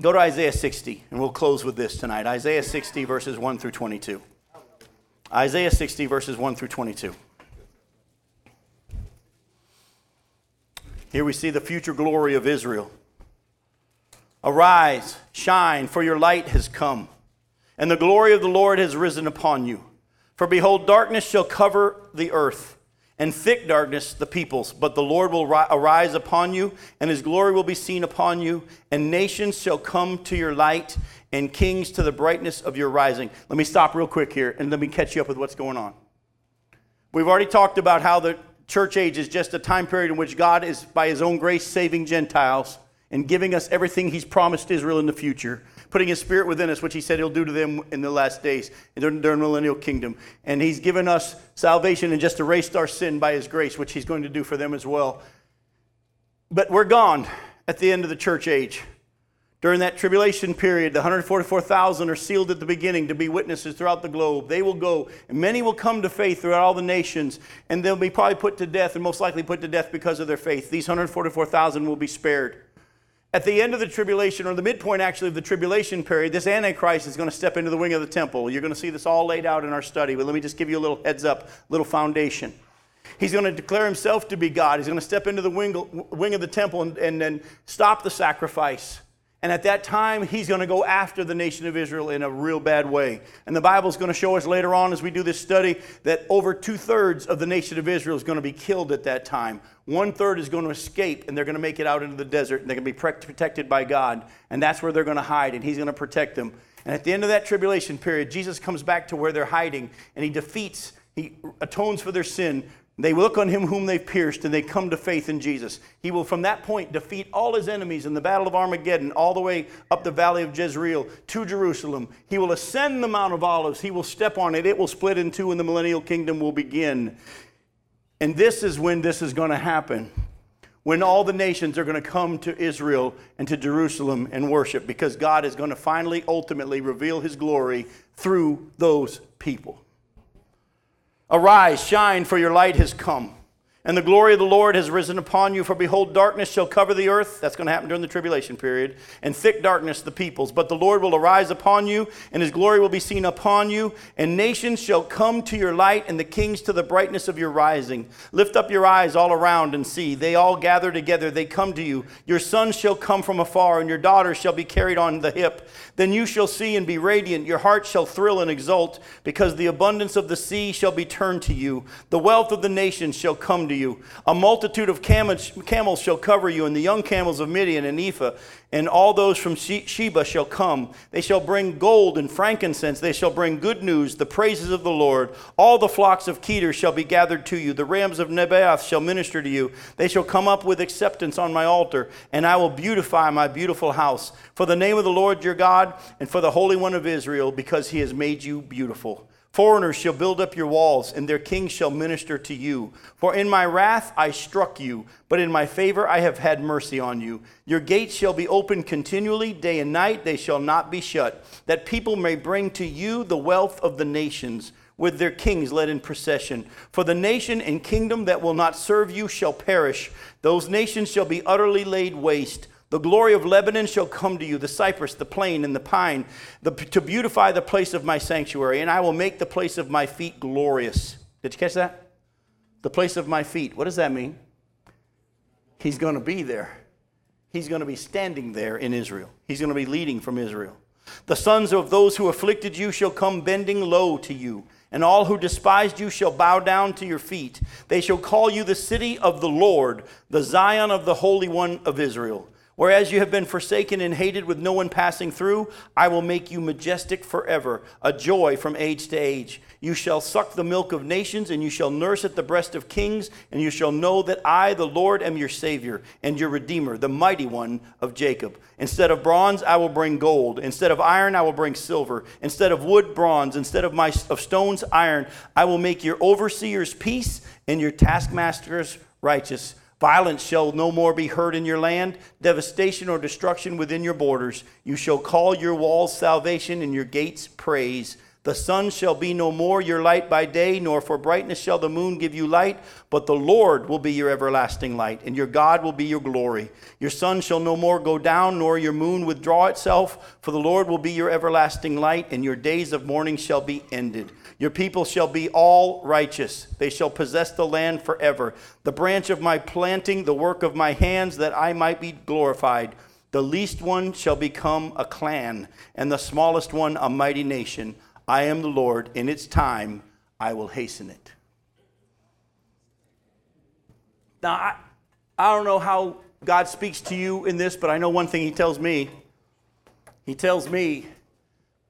Go to Isaiah 60, and we'll close with this tonight. Isaiah 60, verses 1 through 22. Isaiah 60, verses 1 through 22. Here we see the future glory of Israel. Arise, shine, for your light has come, and the glory of the Lord has risen upon you. For behold, darkness shall cover the earth, and thick darkness the peoples. But the Lord will ri- arise upon you, and his glory will be seen upon you, and nations shall come to your light, and kings to the brightness of your rising. Let me stop real quick here, and let me catch you up with what's going on. We've already talked about how the church age is just a time period in which God is, by his own grace, saving Gentiles and giving us everything he's promised Israel in the future, putting his spirit within us, which he said he'll do to them in the last days, during the millennial kingdom. And he's given us salvation and just erased our sin by his grace, which he's going to do for them as well. But we're gone at the end of the church age. During that tribulation period, the 144,000 are sealed at the beginning to be witnesses throughout the globe. They will go, and many will come to faith throughout all the nations, and they'll be probably put to death, and most likely put to death because of their faith. These 144,000 will be spared. At the end of the tribulation, or the midpoint actually of the tribulation period, this Antichrist is going to step into the wing of the temple. You're going to see this all laid out in our study, but let me just give you a little heads up, little foundation. He's going to declare himself to be God. He's going to step into the wing, wing of the temple and, and, stop the sacrifice. And at that time, he's going to go after the nation of Israel in a real bad way. And the Bible's going to show us later on as we do this study that over two thirds of the nation of Israel is going to be killed at that time. One third is going to escape and they're going to make it out into the desert and they're going to be protected by God. And that's where they're going to hide and he's going to protect them. And at the end of that tribulation period, Jesus comes back to where they're hiding and he defeats, he atones for their sin, they look on him whom they've pierced and they come to faith in Jesus. He will from that point defeat all his enemies in the battle of Armageddon, all the way up the valley of Jezreel to Jerusalem. He will ascend the Mount of Olives. He will step on it. It will split in two and the millennial kingdom will begin. And this is when this is going to happen. When all the nations are going to come to Israel and to Jerusalem and worship because God is going to finally, ultimately reveal his glory through those people. Arise, shine, for your light has come and the glory of the Lord has risen upon you. For behold, darkness shall cover the earth. That's going to happen during the tribulation period. And thick darkness the peoples. But the Lord will arise upon you, and his glory will be seen upon you. And nations shall come to your light, and the kings to the brightness of your rising. Lift up your eyes all around and see. They all gather together. They come to you. Your sons shall come from afar, and your daughters shall be carried on the hip. Then you shall see and be radiant. Your heart shall thrill and exult, because the abundance of the sea shall be turned to you. The wealth of the nations shall come to you. A multitude of camels shall cover you, and the young camels of Midian and Ephah, and all those from Sheba shall come. They shall bring gold and frankincense. They shall bring good news, the praises of the Lord. All the flocks of Kedar shall be gathered to you. The rams of Nebaioth shall minister to you. They shall come up with acceptance on my altar, and I will beautify my beautiful house. For the name of the Lord your God, and for the Holy One of Israel, because he has made you beautiful. Foreigners shall build up your walls, and their kings shall minister to you. For in my wrath I struck you, but in my favor I have had mercy on you. Your gates shall be open continually, day and night, they shall not be shut, that people may bring to you the wealth of the nations, with their kings led in procession. For the nation and kingdom that will not serve you shall perish, those nations shall be utterly laid waste. The glory of Lebanon shall come to you, the cypress, the plane, and the pine, the, to beautify the place of my sanctuary, and I will make the place of my feet glorious. Did you catch that? The place of my feet. What does that mean? He's going to be there. He's going to be standing there in Israel. He's going to be leading from Israel. The sons of those who afflicted you shall come bending low to you, and all who despised you shall bow down to your feet. They shall call you the city of the Lord, the Zion of the Holy One of Israel. Whereas you have been forsaken and hated with no one passing through, I will make you majestic forever, a joy from age to age. You shall suck the milk of nations, and you shall nurse at the breast of kings, and you shall know that I, the Lord, am your Savior and your Redeemer, the mighty one of Jacob. Instead of bronze, I will bring gold. Instead of iron, I will bring silver. Instead of wood, bronze. Instead of, my, of stones, iron. I will make your overseers peace and your taskmasters righteous. Violence shall no more be heard in your land, devastation or destruction within your borders. You shall call your walls salvation and your gates praise. The sun shall be no more your light by day, nor for brightness shall the moon give you light, but the Lord will be your everlasting light, and your God will be your glory. Your sun shall no more go down, nor your moon withdraw itself, for the Lord will be your everlasting light, and your days of mourning shall be ended. Your people shall be all righteous. They shall possess the land forever. The branch of my planting, the work of my hands, that I might be glorified. The least one shall become a clan, and the smallest one a mighty nation. I am the Lord. In its time, I will hasten it. Now, I, I don't know how God speaks to you in this, but I know one thing He tells me. He tells me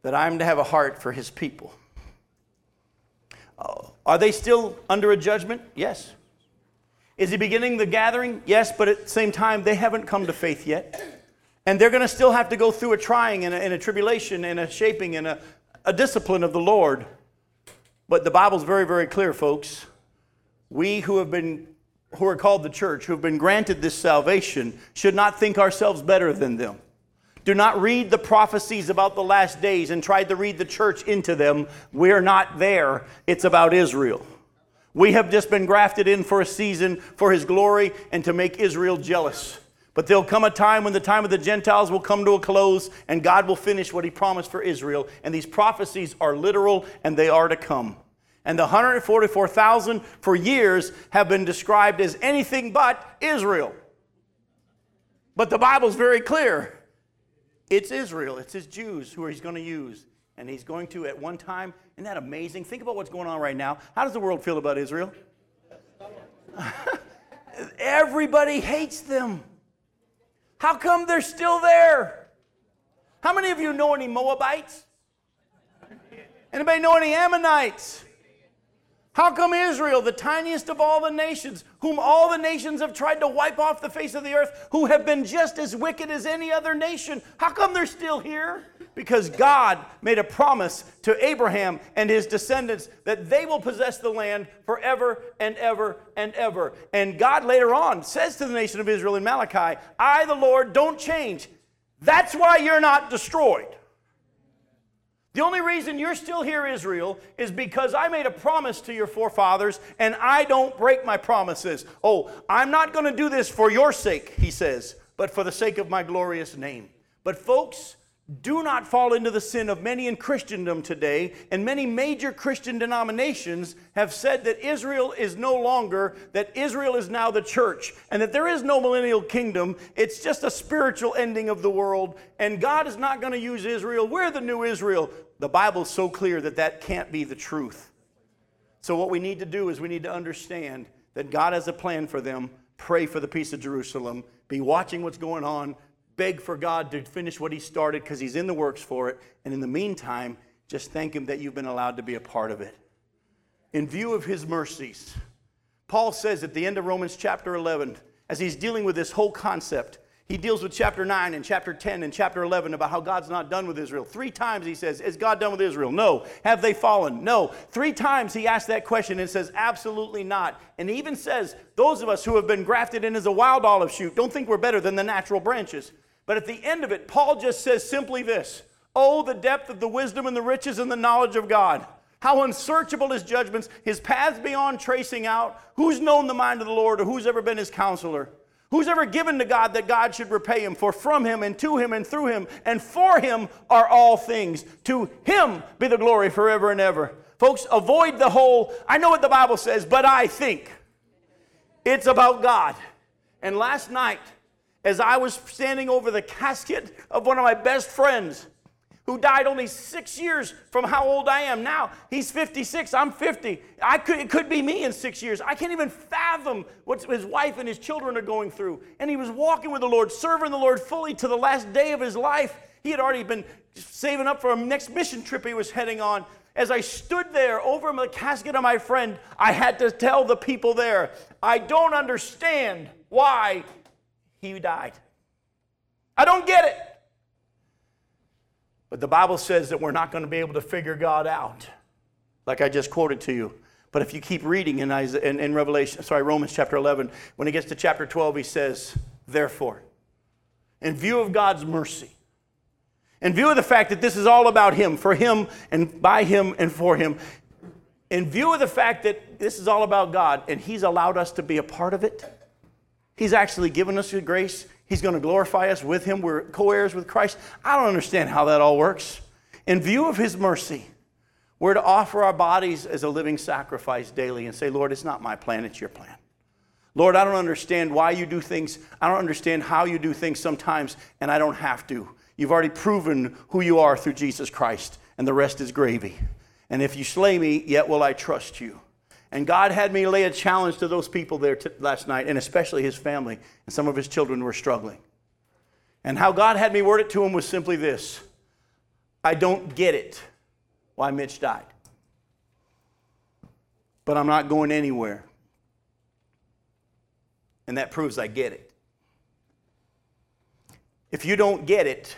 that I'm to have a heart for His people. Uh, are they still under a judgment? Yes. Is He beginning the gathering? Yes, but at the same time, they haven't come to faith yet. And they're going to still have to go through a trying and a, and a tribulation and a shaping and a, a discipline of the Lord. But the Bible's very, very clear, folks. We who have been who are called the church, who have been granted this salvation, should not think ourselves better than them. Do not read the prophecies about the last days and try to read the church into them. We're not there. It's about Israel. We have just been grafted in for a season for his glory and to make Israel jealous. But there'll come a time when the time of the Gentiles will come to a close and God will finish what he promised for Israel. And these prophecies are literal and they are to come. And the 144,000 for years have been described as anything but Israel. But the Bible's very clear. It's Israel, it's his Jews who he's going to use. And he's going to, at one time, isn't that amazing? Think about what's going on right now. How does the world feel about Israel? [laughs] Everybody hates them. How come they're still there? How many of you know any Moabites? Anybody know any Ammonites? How come Israel, the tiniest of all the nations, whom all the nations have tried to wipe off the face of the earth, who have been just as wicked as any other nation, how come they're still here? Because God made a promise to Abraham and his descendants that they will possess the land forever and ever and ever. And God later on says to the nation of Israel in Malachi, I, the Lord, don't change. That's why you're not destroyed. The only reason you're still here, Israel, is because I made a promise to your forefathers and I don't break my promises. Oh, I'm not going to do this for your sake, he says, but for the sake of my glorious name. But, folks, do not fall into the sin of many in Christendom today, and many major Christian denominations have said that Israel is no longer, that Israel is now the church, and that there is no millennial kingdom. It's just a spiritual ending of the world, and God is not going to use Israel. We're the new Israel. The Bible's so clear that that can't be the truth. So, what we need to do is we need to understand that God has a plan for them. Pray for the peace of Jerusalem. Be watching what's going on beg for God to finish what He started because He's in the works for it. And in the meantime, just thank Him that you've been allowed to be a part of it. In view of His mercies, Paul says at the end of Romans chapter 11, as he's dealing with this whole concept, he deals with chapter 9 and chapter 10 and chapter 11 about how God's not done with Israel. Three times he says, Is God done with Israel? No. Have they fallen? No. Three times he asks that question and says, Absolutely not. And he even says, Those of us who have been grafted in as a wild olive shoot don't think we're better than the natural branches. But at the end of it, Paul just says simply this Oh, the depth of the wisdom and the riches and the knowledge of God. How unsearchable his judgments, his paths beyond tracing out. Who's known the mind of the Lord or who's ever been his counselor? Who's ever given to God that God should repay him? For from him and to him and through him and for him are all things. To him be the glory forever and ever. Folks, avoid the whole, I know what the Bible says, but I think. It's about God. And last night, as I was standing over the casket of one of my best friends who died only six years from how old I am now. He's 56, I'm 50. I could, it could be me in six years. I can't even fathom what his wife and his children are going through. And he was walking with the Lord, serving the Lord fully to the last day of his life. He had already been saving up for a next mission trip he was heading on. As I stood there over the casket of my friend, I had to tell the people there, I don't understand why he who died. I don't get it. But the Bible says that we're not going to be able to figure God out, like I just quoted to you. But if you keep reading in, Isaiah, in, in Revelation, sorry, Romans chapter 11, when he gets to chapter 12, he says, Therefore, in view of God's mercy, in view of the fact that this is all about Him, for Him, and by Him, and for Him, in view of the fact that this is all about God and He's allowed us to be a part of it, He's actually given us the grace. He's going to glorify us with Him. We're co heirs with Christ. I don't understand how that all works. In view of His mercy, we're to offer our bodies as a living sacrifice daily and say, Lord, it's not my plan, it's your plan. Lord, I don't understand why you do things. I don't understand how you do things sometimes, and I don't have to. You've already proven who you are through Jesus Christ, and the rest is gravy. And if you slay me, yet will I trust you. And God had me lay a challenge to those people there t- last night, and especially his family, and some of his children were struggling. And how God had me word it to him was simply this I don't get it why Mitch died. But I'm not going anywhere. And that proves I get it. If you don't get it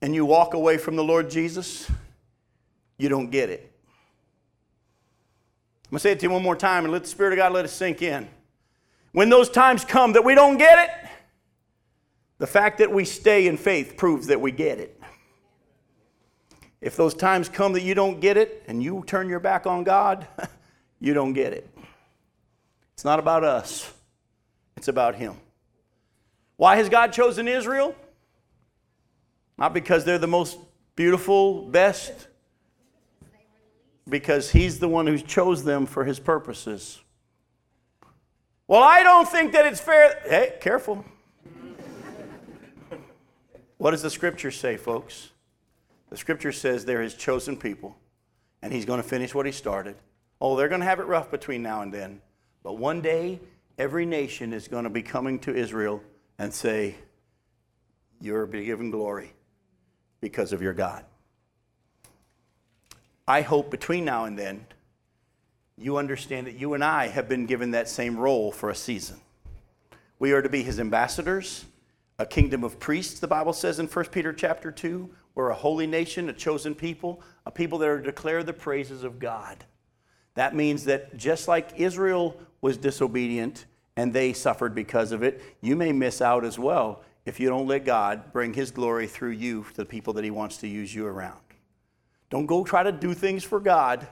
and you walk away from the Lord Jesus, you don't get it. I'm going to say it to you one more time and let the Spirit of God let it sink in. When those times come that we don't get it, the fact that we stay in faith proves that we get it. If those times come that you don't get it and you turn your back on God, [laughs] you don't get it. It's not about us, it's about Him. Why has God chosen Israel? Not because they're the most beautiful, best, because He's the one who chose them for His purposes. Well, I don't think that it's fair. Hey, careful. what does the scripture say, folks? The scripture says they're his chosen people, and he's going to finish what he started. Oh, they're going to have it rough between now and then. But one day, every nation is going to be coming to Israel and say, You're given glory because of your God. I hope between now and then, you understand that you and I have been given that same role for a season. We are to be his ambassadors, a kingdom of priests, the Bible says in 1 Peter chapter 2. We're a holy nation, a chosen people, a people that are to declare the praises of God. That means that just like Israel was disobedient and they suffered because of it, you may miss out as well if you don't let God bring His glory through you to the people that He wants to use you around. Don't go try to do things for God.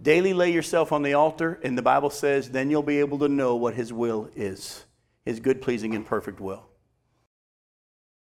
Daily lay yourself on the altar, and the Bible says, then you'll be able to know what His will is His good, pleasing, and perfect will.